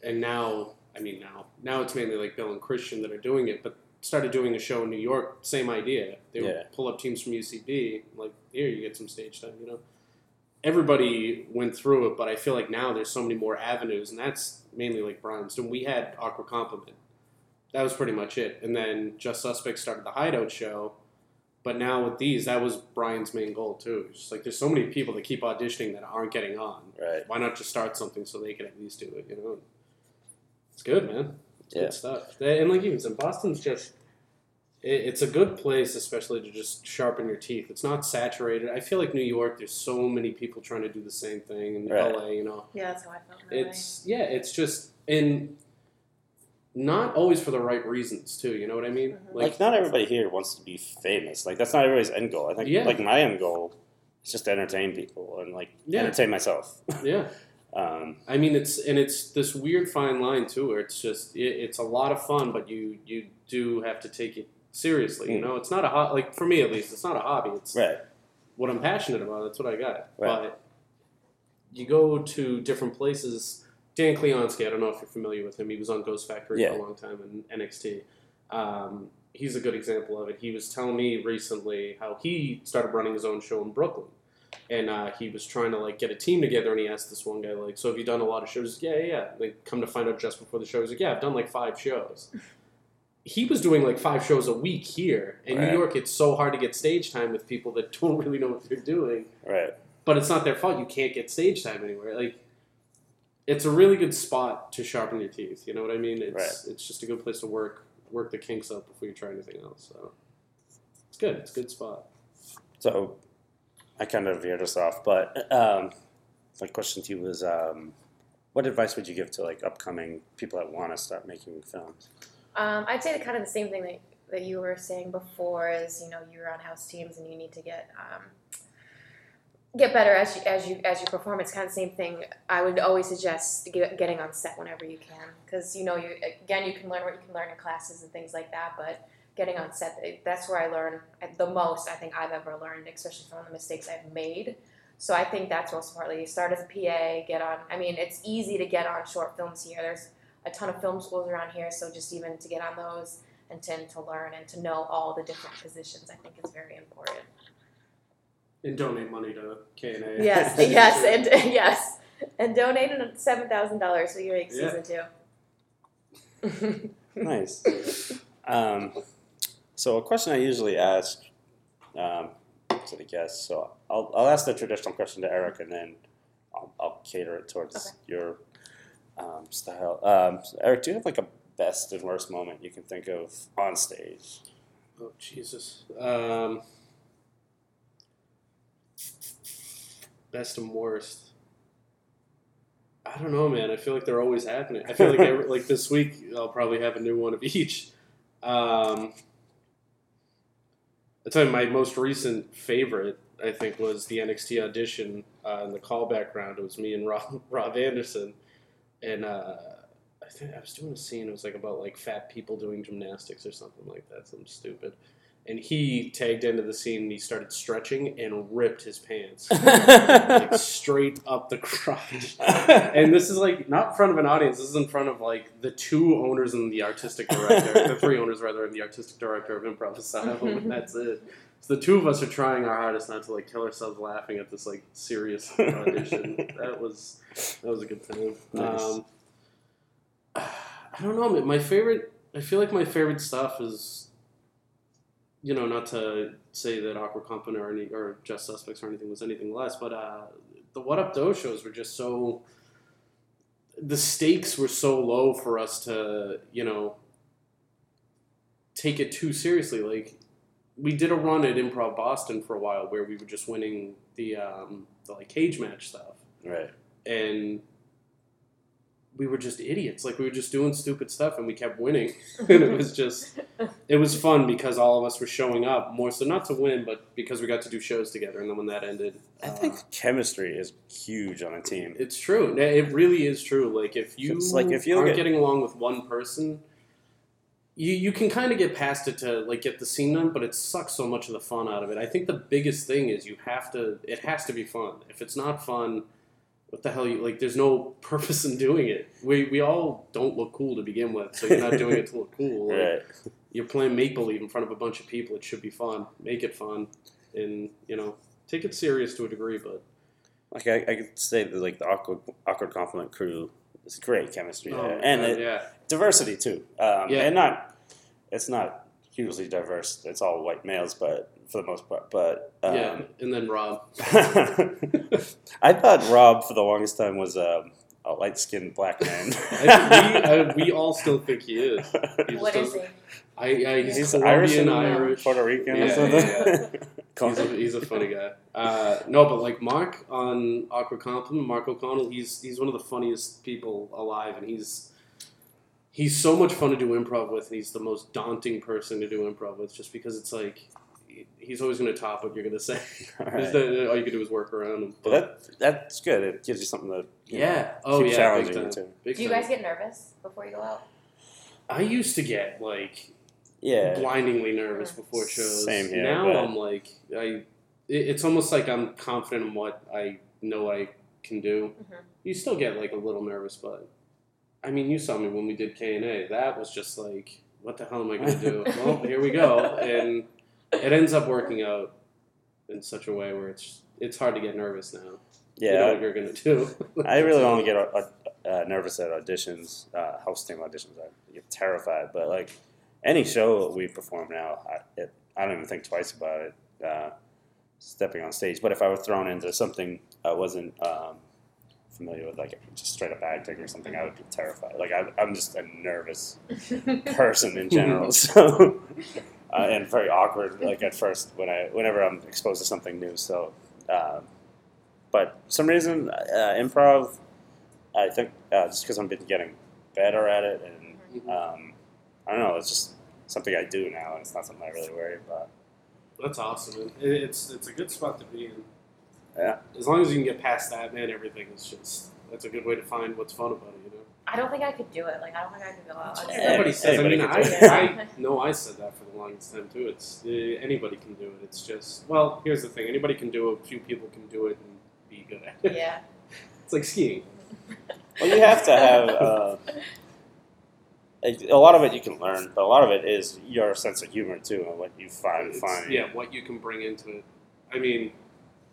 [SPEAKER 5] and now, I mean, now now it's mainly like Bill and Christian that are doing it. But started doing a show in New York, same idea. They
[SPEAKER 1] Yeah.
[SPEAKER 5] would pull up teams from UCB, like here you get some stage time. You know, everybody went through it, but I feel like now there's so many more avenues, and that's mainly like Brian's. And we had Awkward Compliment. That was pretty much it. And then Just Suspects started the Hideout show. But now with these, that was Brian's main goal too. It's just like there's so many people that keep auditioning that aren't getting on.
[SPEAKER 1] right,
[SPEAKER 5] Why not just start something so they can at least do it? You know, it's good, man. It's
[SPEAKER 1] Yeah.
[SPEAKER 5] good stuff. And like even said, Boston's just it's a good place, especially to just sharpen your teeth. It's not saturated. I feel like New York. There's so many people trying to do the same thing in
[SPEAKER 1] Right.
[SPEAKER 5] LA. You know,
[SPEAKER 6] Yeah, that's how I felt. in LA.
[SPEAKER 5] it's yeah, it's just and not always for the right reasons too. You know what I mean?
[SPEAKER 1] Like, not everybody here wants to be famous. Like that's not everybody's end goal. I think
[SPEAKER 5] Yeah.
[SPEAKER 1] like my end goal is just to entertain people and like
[SPEAKER 5] Yeah.
[SPEAKER 1] entertain myself. *laughs*
[SPEAKER 5] yeah. *laughs*
[SPEAKER 1] um,
[SPEAKER 5] I mean, it's and it's this weird fine line too, where it's just it, it's a lot of fun, but you you do have to take it seriously. You
[SPEAKER 1] Mm.
[SPEAKER 5] know, it's not a ho- like for me at least, it's not a hobby. It's
[SPEAKER 1] right.
[SPEAKER 5] what I'm passionate about. That's what I got.
[SPEAKER 1] Right.
[SPEAKER 5] But you go to different places. Dan Kleonsky, I don't know if you're familiar with him. He was on Ghost Factory
[SPEAKER 1] Yeah.
[SPEAKER 5] for a long time in NXT. Um, he's a good example of it. He was telling me recently how he started running his own show in Brooklyn. And uh, he was trying to like get a team together, and he asked this one guy like, "So have you done a lot of shows?" Yeah, yeah. yeah. Like, come to find out just before the show, he's like, "Yeah, I've done like five shows." *laughs* he was doing like five shows a week here in New York. It's so hard to get stage time with people that *laughs* don't really know what they're doing
[SPEAKER 1] Right.
[SPEAKER 5] but it's not their fault. You can't get stage time anywhere. Like, it's a really good spot to sharpen your teeth. You know what I mean? It's it's just a good place to work work the kinks up before you try anything else. So it's good. It's a good spot.
[SPEAKER 1] So I kind of veered us off, but um, my question to you was, um, what advice would you give to like upcoming people that want to start making films?
[SPEAKER 6] Um, I'd say the kind of the same thing that, that you were saying before is you know you're on house teams and you need to get um, get better as you as you as you perform. It's kind of the same thing. I would always suggest get, getting on set whenever you can because you know you again you can learn what you can learn in classes and things like that, but getting on set eh, that's where I learn eh, the most. I think I've ever learned, especially from the mistakes I've made. So I think that's most partly start as a PA, get on. I mean, it's easy to get on short films here. There's a ton of film schools around here, so just even to get on those and to, to learn and to know all the different positions, I think is very important.
[SPEAKER 5] And donate money to K and A.
[SPEAKER 6] Yes, *laughs* yes, and yes, and donate seven thousand dollars so you make
[SPEAKER 5] Yeah.
[SPEAKER 6] season two. *laughs* *laughs*
[SPEAKER 1] Nice. um, so a question I usually ask um, to the guests. So I'll, I'll ask the traditional question to Eric, and then I'll, I'll cater it towards
[SPEAKER 6] Okay.
[SPEAKER 1] your um, style. Um, so Eric, do you have like a best and worst moment you can think of on stage?
[SPEAKER 5] Oh Jesus. Um, best and worst. I don't know, man. I feel like they're always happening. I feel like every, like this week I'll probably have a new one of *laughs* each. Um, I'll tell you my most recent favorite. I think was the NXT audition uh, in the callback round. It was me and Rob, *laughs* Rob Anderson, and uh, I think I was doing a scene. It was like about like fat people doing gymnastics or something like that, something stupid. And he tagged into the scene and he started stretching and ripped his pants *laughs* like straight up the crotch. And this is like not in front of an audience. This is in front of like the two owners and the artistic director, the three owners rather, and the artistic director of Improv Asylum. And that's it. So the two of us are trying our hardest not to like kill ourselves laughing at this like serious audition. that was that was a good time.
[SPEAKER 1] Nice.
[SPEAKER 5] Um, I don't know. My favorite. I feel like my favorite stuff is, you know, not to say that Awkward Company or any or Just Suspects or anything was anything less, but uh, the What Up Doe shows were just so. The stakes were so low for us to, you know, take it too seriously. Like, we did a run at Improv Boston for a while where we were just winning the um, the like cage match stuff
[SPEAKER 1] right.
[SPEAKER 5] and we were just idiots. Like we were just doing stupid stuff, and we kept winning. *laughs* *laughs* and it was just, it was fun because all of us were showing up more so not to win, but because we got to do shows together. And then when that ended,
[SPEAKER 1] I
[SPEAKER 5] uh,
[SPEAKER 1] think chemistry is huge on a team.
[SPEAKER 5] it's true. It really is true. Like if you
[SPEAKER 1] It's like if you
[SPEAKER 5] aren't
[SPEAKER 1] get-
[SPEAKER 5] getting along with one person. You, you can kind of get past it to like get the scene done, but it sucks so much of the fun out of it. I think the biggest thing is you have to. It has to be fun. If it's not fun, what the hell you like there's no *laughs* purpose in doing it we, we all don't look cool to begin with so you're not doing it to look cool *laughs* Like,
[SPEAKER 1] Right.
[SPEAKER 5] you're playing make believe in front of a bunch of people it should be fun make it fun and you know take it serious to a degree but
[SPEAKER 1] Like I, I could say that like the awkward, awkward compliment crew is great chemistry
[SPEAKER 5] oh
[SPEAKER 1] there, and
[SPEAKER 5] God,
[SPEAKER 1] it,
[SPEAKER 5] yeah
[SPEAKER 1] diversity too. Um,
[SPEAKER 5] Yeah.
[SPEAKER 1] and not it's not hugely diverse. It's all white males, but for the most part. But um,
[SPEAKER 5] yeah and then rob *laughs*
[SPEAKER 1] I thought Rob for the longest time was um, a light skinned black man. *laughs*
[SPEAKER 5] I, we, I, we all still think he is. He just
[SPEAKER 6] What is he?
[SPEAKER 5] I, I, he's,
[SPEAKER 1] He's
[SPEAKER 5] Colombian,
[SPEAKER 1] Irish and
[SPEAKER 5] Irish.
[SPEAKER 1] Puerto Rican
[SPEAKER 5] Yeah,
[SPEAKER 1] or something. *laughs*
[SPEAKER 5] He's a, he's a funny guy. Uh, no, but like Mark on Awkward Compliment, Mark O'Connell, he's he's one of the funniest people alive, and he's he's so much fun to do improv with, and he's the most daunting person to do improv with, just because it's like he- he's always going to top what you're going to say. *laughs*
[SPEAKER 1] Alright.
[SPEAKER 5] no- all you can do is work around him.
[SPEAKER 1] But that that's good. It gives you something to you know,
[SPEAKER 5] yeah. Oh
[SPEAKER 1] keep
[SPEAKER 5] yeah.
[SPEAKER 1] challenging
[SPEAKER 5] Big
[SPEAKER 1] you
[SPEAKER 5] time.
[SPEAKER 1] too.
[SPEAKER 5] Big
[SPEAKER 6] Do you
[SPEAKER 5] time.
[SPEAKER 6] guys get nervous before you go out?
[SPEAKER 5] I used to get like
[SPEAKER 1] Yeah.
[SPEAKER 5] blindingly nervous before shows.
[SPEAKER 1] Same here,
[SPEAKER 5] Now
[SPEAKER 1] but-
[SPEAKER 5] I'm like I. it- It's almost like I'm confident in what I know I can do.
[SPEAKER 6] Mhm.
[SPEAKER 5] You still get like a little nervous, but I mean, you saw me when we did K and A. That was just like, what the hell am I going to do? *laughs* well, here we go, and *laughs* it ends up working out in such a way where it's it's hard to get nervous now. you know
[SPEAKER 1] Yeah.
[SPEAKER 5] what you're going to do. *laughs*
[SPEAKER 1] I really only get *laughs* uh, uh, nervous at auditions, uh, hosting auditions. I get terrified. But like any show we perform now, I, it, I don't even think twice about it. Uh, stepping on stage. But if I were thrown into something I wasn't um, familiar with, like just straight up acting or something, I would be terrified. Like I, I'm just a nervous person in general. So. Uh, and very awkward, like at first when I, whenever I'm exposed to something new. So, um, but for some reason, uh, improv, I think uh, just because I've been getting better at it, and um, I don't know, it's just something I do now, and it's not something I really worry about.
[SPEAKER 5] That's awesome. It- It's it's a good spot to be in.
[SPEAKER 1] Yeah.
[SPEAKER 5] As long as you can get past that, man, everything is just that's a good way to find what's fun about it. You know.
[SPEAKER 6] I don't think I could do it. Like I don't think I could go out.
[SPEAKER 1] Yeah.
[SPEAKER 5] Everybody says. I mean, I. I know *laughs* I said that for the longest time too. It's uh, anybody can do it. It's just well, here's the thing: anybody can do it. A few people can do it and be good at it.
[SPEAKER 6] Yeah. *laughs*
[SPEAKER 5] It's like skiing.
[SPEAKER 1] Well, you have to have uh, a, a lot of it you can learn, but a lot of it is your sense of humor too, and what you find
[SPEAKER 5] It's-
[SPEAKER 1] funny.
[SPEAKER 5] Yeah, what you can bring into it. I mean,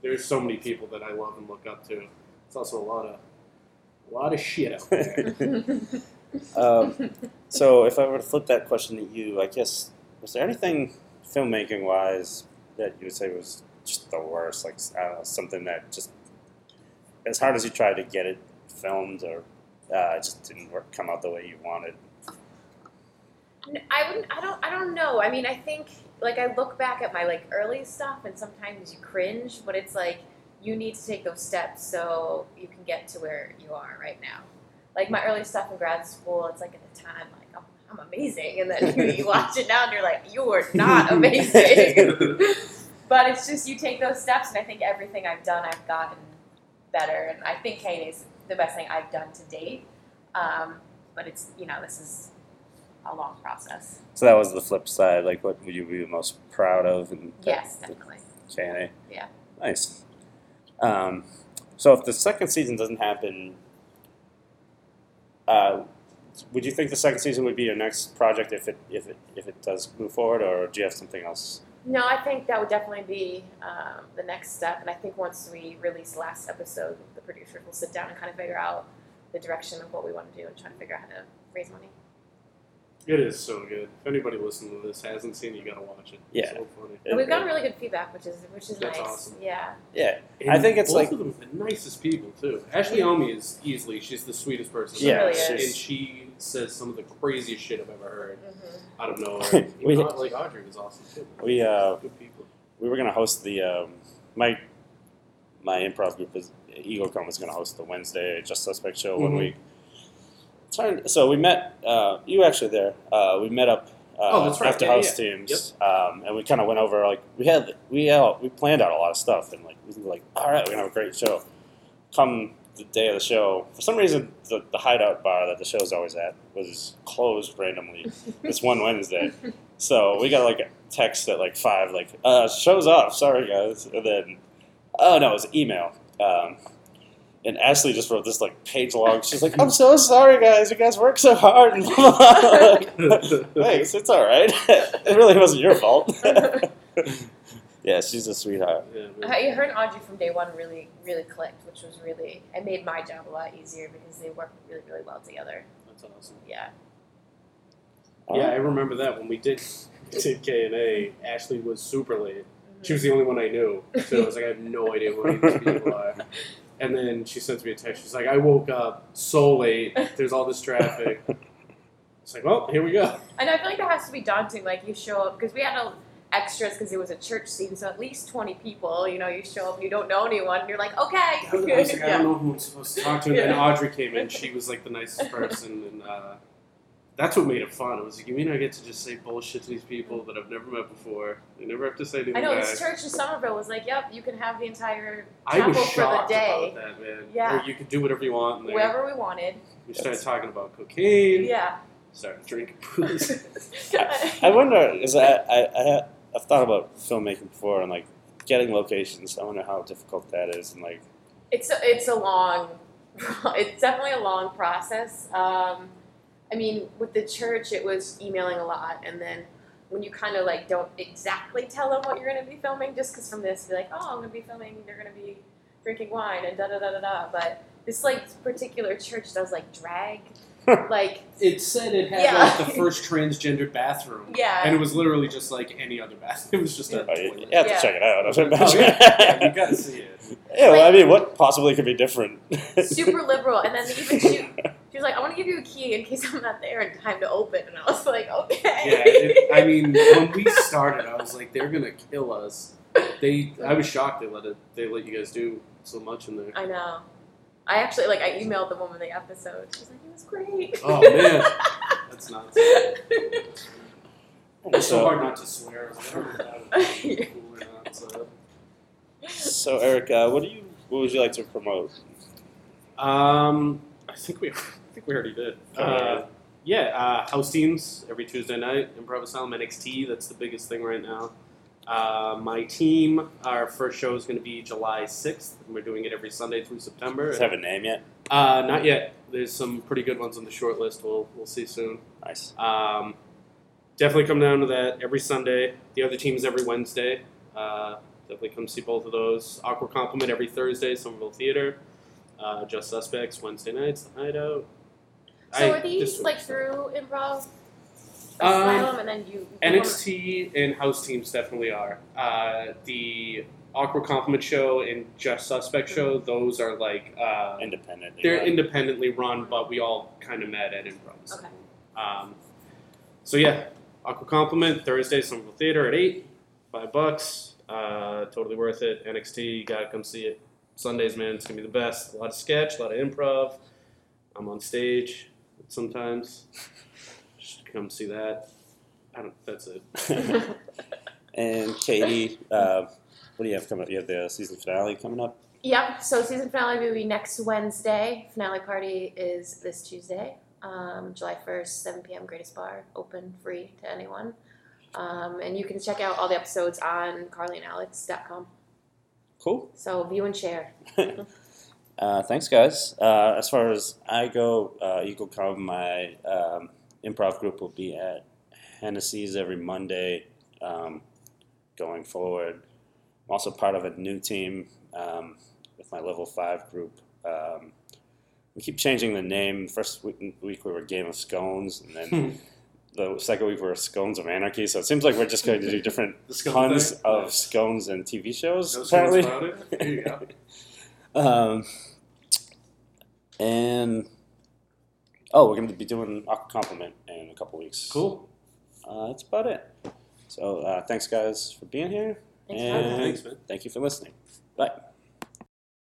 [SPEAKER 5] there's so many people that I love and look up to. It's also a lot of a lot of shit out there. *laughs*
[SPEAKER 1] Um, so, if I were to flip that question to you, I guess was there anything filmmaking wise that you would say was just the worst? Like I don't know, something that just as hard as you tried to get it filmed, or uh, it just didn't work, come out the way you wanted.
[SPEAKER 6] I wouldn't. I don't. I don't know. I mean, I think like I look back at my like early stuff, and sometimes you cringe, but it's like you need to take those steps so you can get to where you are right now. Like my early stuff in grad school, it's like at the time, like oh, I'm amazing, and then you, you watch it now, and you're like, you are not amazing. *laughs* but it's just you take those steps, and I think everything I've done, I've gotten better, and I think K and A is the best thing I've done to date. Um, but it's you know this is a long process.
[SPEAKER 1] So that was the flip side. Like, what would you be most proud of? And
[SPEAKER 6] Yes, definitely.
[SPEAKER 1] K&A?
[SPEAKER 6] Yeah.
[SPEAKER 1] Nice. Um, so if the second season doesn't happen, uh, would you think the second season would be your next project if it if it if it does move forward, or do you have something else?
[SPEAKER 6] No, I think that would definitely be um, the next step. And I think once we release the last episode, the producers will sit down and kind of figure out the direction of what we want to do and try to figure out how to raise money.
[SPEAKER 5] It is so good. If anybody listening to this hasn't seen it, you gotta watch it.
[SPEAKER 1] Yeah.
[SPEAKER 5] It's so funny.
[SPEAKER 6] And we've gotten really good feedback, which is which is
[SPEAKER 5] That's
[SPEAKER 6] nice.
[SPEAKER 5] awesome.
[SPEAKER 6] Yeah.
[SPEAKER 1] Yeah,
[SPEAKER 5] And
[SPEAKER 1] I think it's
[SPEAKER 5] both
[SPEAKER 1] like-
[SPEAKER 5] of them the nicest people too. Ashley Omi is easily she's the sweetest person.
[SPEAKER 6] She
[SPEAKER 1] yeah,
[SPEAKER 6] really is.
[SPEAKER 5] and she says some of the craziest shit I've ever heard
[SPEAKER 6] hmm
[SPEAKER 5] out of nowhere. *laughs*
[SPEAKER 1] We-
[SPEAKER 5] You like Audrey is awesome too.
[SPEAKER 1] we uh,
[SPEAKER 5] Good people.
[SPEAKER 1] we were gonna host the um, my my improv group is EagleCon was gonna host the Wednesday Just Suspect show one
[SPEAKER 5] Mhm.
[SPEAKER 1] week. Trying, so we met. Uh, you actually there. Uh, we met up. Uh,
[SPEAKER 5] Oh, that's right.
[SPEAKER 1] After
[SPEAKER 5] Yeah,
[SPEAKER 1] house
[SPEAKER 5] yeah.
[SPEAKER 1] teams, um, and we kind of went over like we had we we planned out a lot of stuff, and like we were like, all right, we're gonna have a great show. Come the day of the show, for some reason, the, the hideout bar that the show's always at was closed randomly *laughs* this one Wednesday. So we got like a text at like five, like, uh, show's off, sorry guys. And then, oh no, it was email. Um, and Ashley just wrote this like page long. She's like, I'm so sorry guys, you guys work so hard. *laughs* And blah, blah, blah. Thanks, it's all right. *laughs* it really wasn't your fault. *laughs* yeah, she's a sweetheart.
[SPEAKER 5] Yeah, man.
[SPEAKER 6] I heard Audrey from day one really really clicked, which was really it made my job a lot easier because they work really really well together.
[SPEAKER 5] That's awesome.
[SPEAKER 6] Yeah.
[SPEAKER 5] Yeah, I remember that when we did did K and A. Ashley was super late.
[SPEAKER 6] Mm-hmm.
[SPEAKER 5] She was the only one I knew, so I was like, I have no idea who any of these people are. And then she sends me a text. She's like, I woke up so late. *laughs* There's all this traffic. It's like, well, here we go.
[SPEAKER 6] And I feel like that has to be daunting. Like you show up because we had a, extras because it was a church scene, so at least twenty people. You know, you show up, you don't know anyone, and you're like, okay.
[SPEAKER 5] I was, I was like, I
[SPEAKER 6] Yeah.
[SPEAKER 5] don't *laughs* know who I'm supposed to talk to. And then Audrey came in. She was like the nicest person, and uh, that's what made it fun. It was like, you mean I get to just say bullshit to these people that I've never met before? You never have to say anything
[SPEAKER 6] I know
[SPEAKER 5] back.
[SPEAKER 6] this church in Somerville was like, yep, you can have the entire
[SPEAKER 5] I
[SPEAKER 6] chapel for the
[SPEAKER 5] shocked
[SPEAKER 6] day,
[SPEAKER 5] about that, man.
[SPEAKER 6] Yeah.
[SPEAKER 5] Or you could do whatever you want. And
[SPEAKER 6] wherever we wanted.
[SPEAKER 5] We started talking about cocaine.
[SPEAKER 6] Yeah.
[SPEAKER 5] Started drinking booze. *laughs*
[SPEAKER 1] I wonder, is I, I, I I've thought about filmmaking before and like getting locations. I wonder how difficult that is and like
[SPEAKER 6] It's a, it's a long, *laughs* it's definitely a long process. Um, I mean, with the church, it was emailing a lot, and then when you kind of like don't exactly tell them what you're going to be filming, just because from this, be like, oh, I'm going to be filming, they're going to be drinking wine and da da da da da. But this like particular church does like drag, *laughs* like
[SPEAKER 5] it said it had
[SPEAKER 6] Yeah.
[SPEAKER 5] like the first transgendered bathroom. *laughs*
[SPEAKER 6] Yeah.
[SPEAKER 5] And it was literally just like any other bathroom. *laughs* It was just a
[SPEAKER 1] oh, you,
[SPEAKER 5] toilet.
[SPEAKER 1] you have to
[SPEAKER 6] Yeah.
[SPEAKER 1] check it out. I would
[SPEAKER 5] Oh, yeah. yeah, you gotta see it.
[SPEAKER 1] Yeah, well, I mean, what possibly could be different?
[SPEAKER 6] super liberal. And then they even shoot. She was like, I want to give you a key in case I'm not there in time to open. And I was like, okay.
[SPEAKER 5] Yeah, it, I mean, when we started, I was like, they're gonna kill us. They, I was shocked they let it, they let you guys do so much in there.
[SPEAKER 6] I know. I actually like I emailed the woman the episode. She's like, it was great.
[SPEAKER 5] Oh man, that's *laughs* nuts. It's so
[SPEAKER 1] So-
[SPEAKER 5] hard not to swear. I was like, I don't know if that would be cool or not, so.
[SPEAKER 1] So, Eric, uh, what do you? What would you like to promote?
[SPEAKER 5] Um, I think we, I think we already did.
[SPEAKER 1] Oh,
[SPEAKER 5] Uh, yeah, uh, house teams every Tuesday night. Improv Asylum NXT. That's the biggest thing right now. Uh, my team, our first show is going to be July sixth. and We're doing it every Sunday through September.
[SPEAKER 1] Does it have a name yet?
[SPEAKER 5] Uh, not yet. There's some pretty good ones on the short list. We'll we'll see soon.
[SPEAKER 1] Nice.
[SPEAKER 5] Um, definitely come down to that every Sunday. The other teams every Wednesday. Uh, definitely come see both of those. Awkward Compliment every Thursday, Somerville Theater. Uh, Just Suspects Wednesday nights, The Hideout.
[SPEAKER 6] So
[SPEAKER 5] I-
[SPEAKER 6] are these like through improv
[SPEAKER 5] Um,
[SPEAKER 6] asylum and then you
[SPEAKER 5] NXT and house teams definitely are. Uh, the Awkward Compliment show and Just Suspect show, those are like uh,
[SPEAKER 1] Independent.
[SPEAKER 5] they're independently run, but we all kind of met at improv.
[SPEAKER 6] Okay.
[SPEAKER 5] Um, so yeah, Awkward Compliment Thursday, Somerville Theater at eight, five bucks. Uh, totally worth it. NXT, you gotta come see it. Sundays, man, it's gonna be the best. A lot of sketch, a lot of improv. I'm on stage sometimes. Just come see that. I don't. That's it. *laughs*
[SPEAKER 1] and Katie, uh, what do you have coming up? You have the season finale coming up.
[SPEAKER 6] Yep. So season finale will be next Wednesday. Finale party is this Tuesday, um, July first, seven p.m. Greatest Bar, open, free to anyone. Um, and you can check out all the episodes on carlyandalex.com.
[SPEAKER 1] Cool.
[SPEAKER 6] So view and share. *laughs*
[SPEAKER 1] Uh, thanks, guys. Uh, as far as I go, uh, can. My um, improv group will be at Hennessy's every Monday um, going forward. I'm also part of a new team um, with my level five group. Um, we keep changing the name. First week, week we were Game of Scones, and then the second week we were Scones of Anarchy. So it seems like we're just going to do different tons
[SPEAKER 5] thing?
[SPEAKER 1] of scones and TV shows.
[SPEAKER 5] No
[SPEAKER 1] apparently. *laughs* Um, and oh, we're going to be doing a Compliment in a couple weeks.
[SPEAKER 5] Cool.
[SPEAKER 1] Uh, that's about it. So uh, thanks, guys, for being here.
[SPEAKER 6] Thanks
[SPEAKER 1] and.
[SPEAKER 5] Thanks, man.
[SPEAKER 1] Thank you for listening. Bye.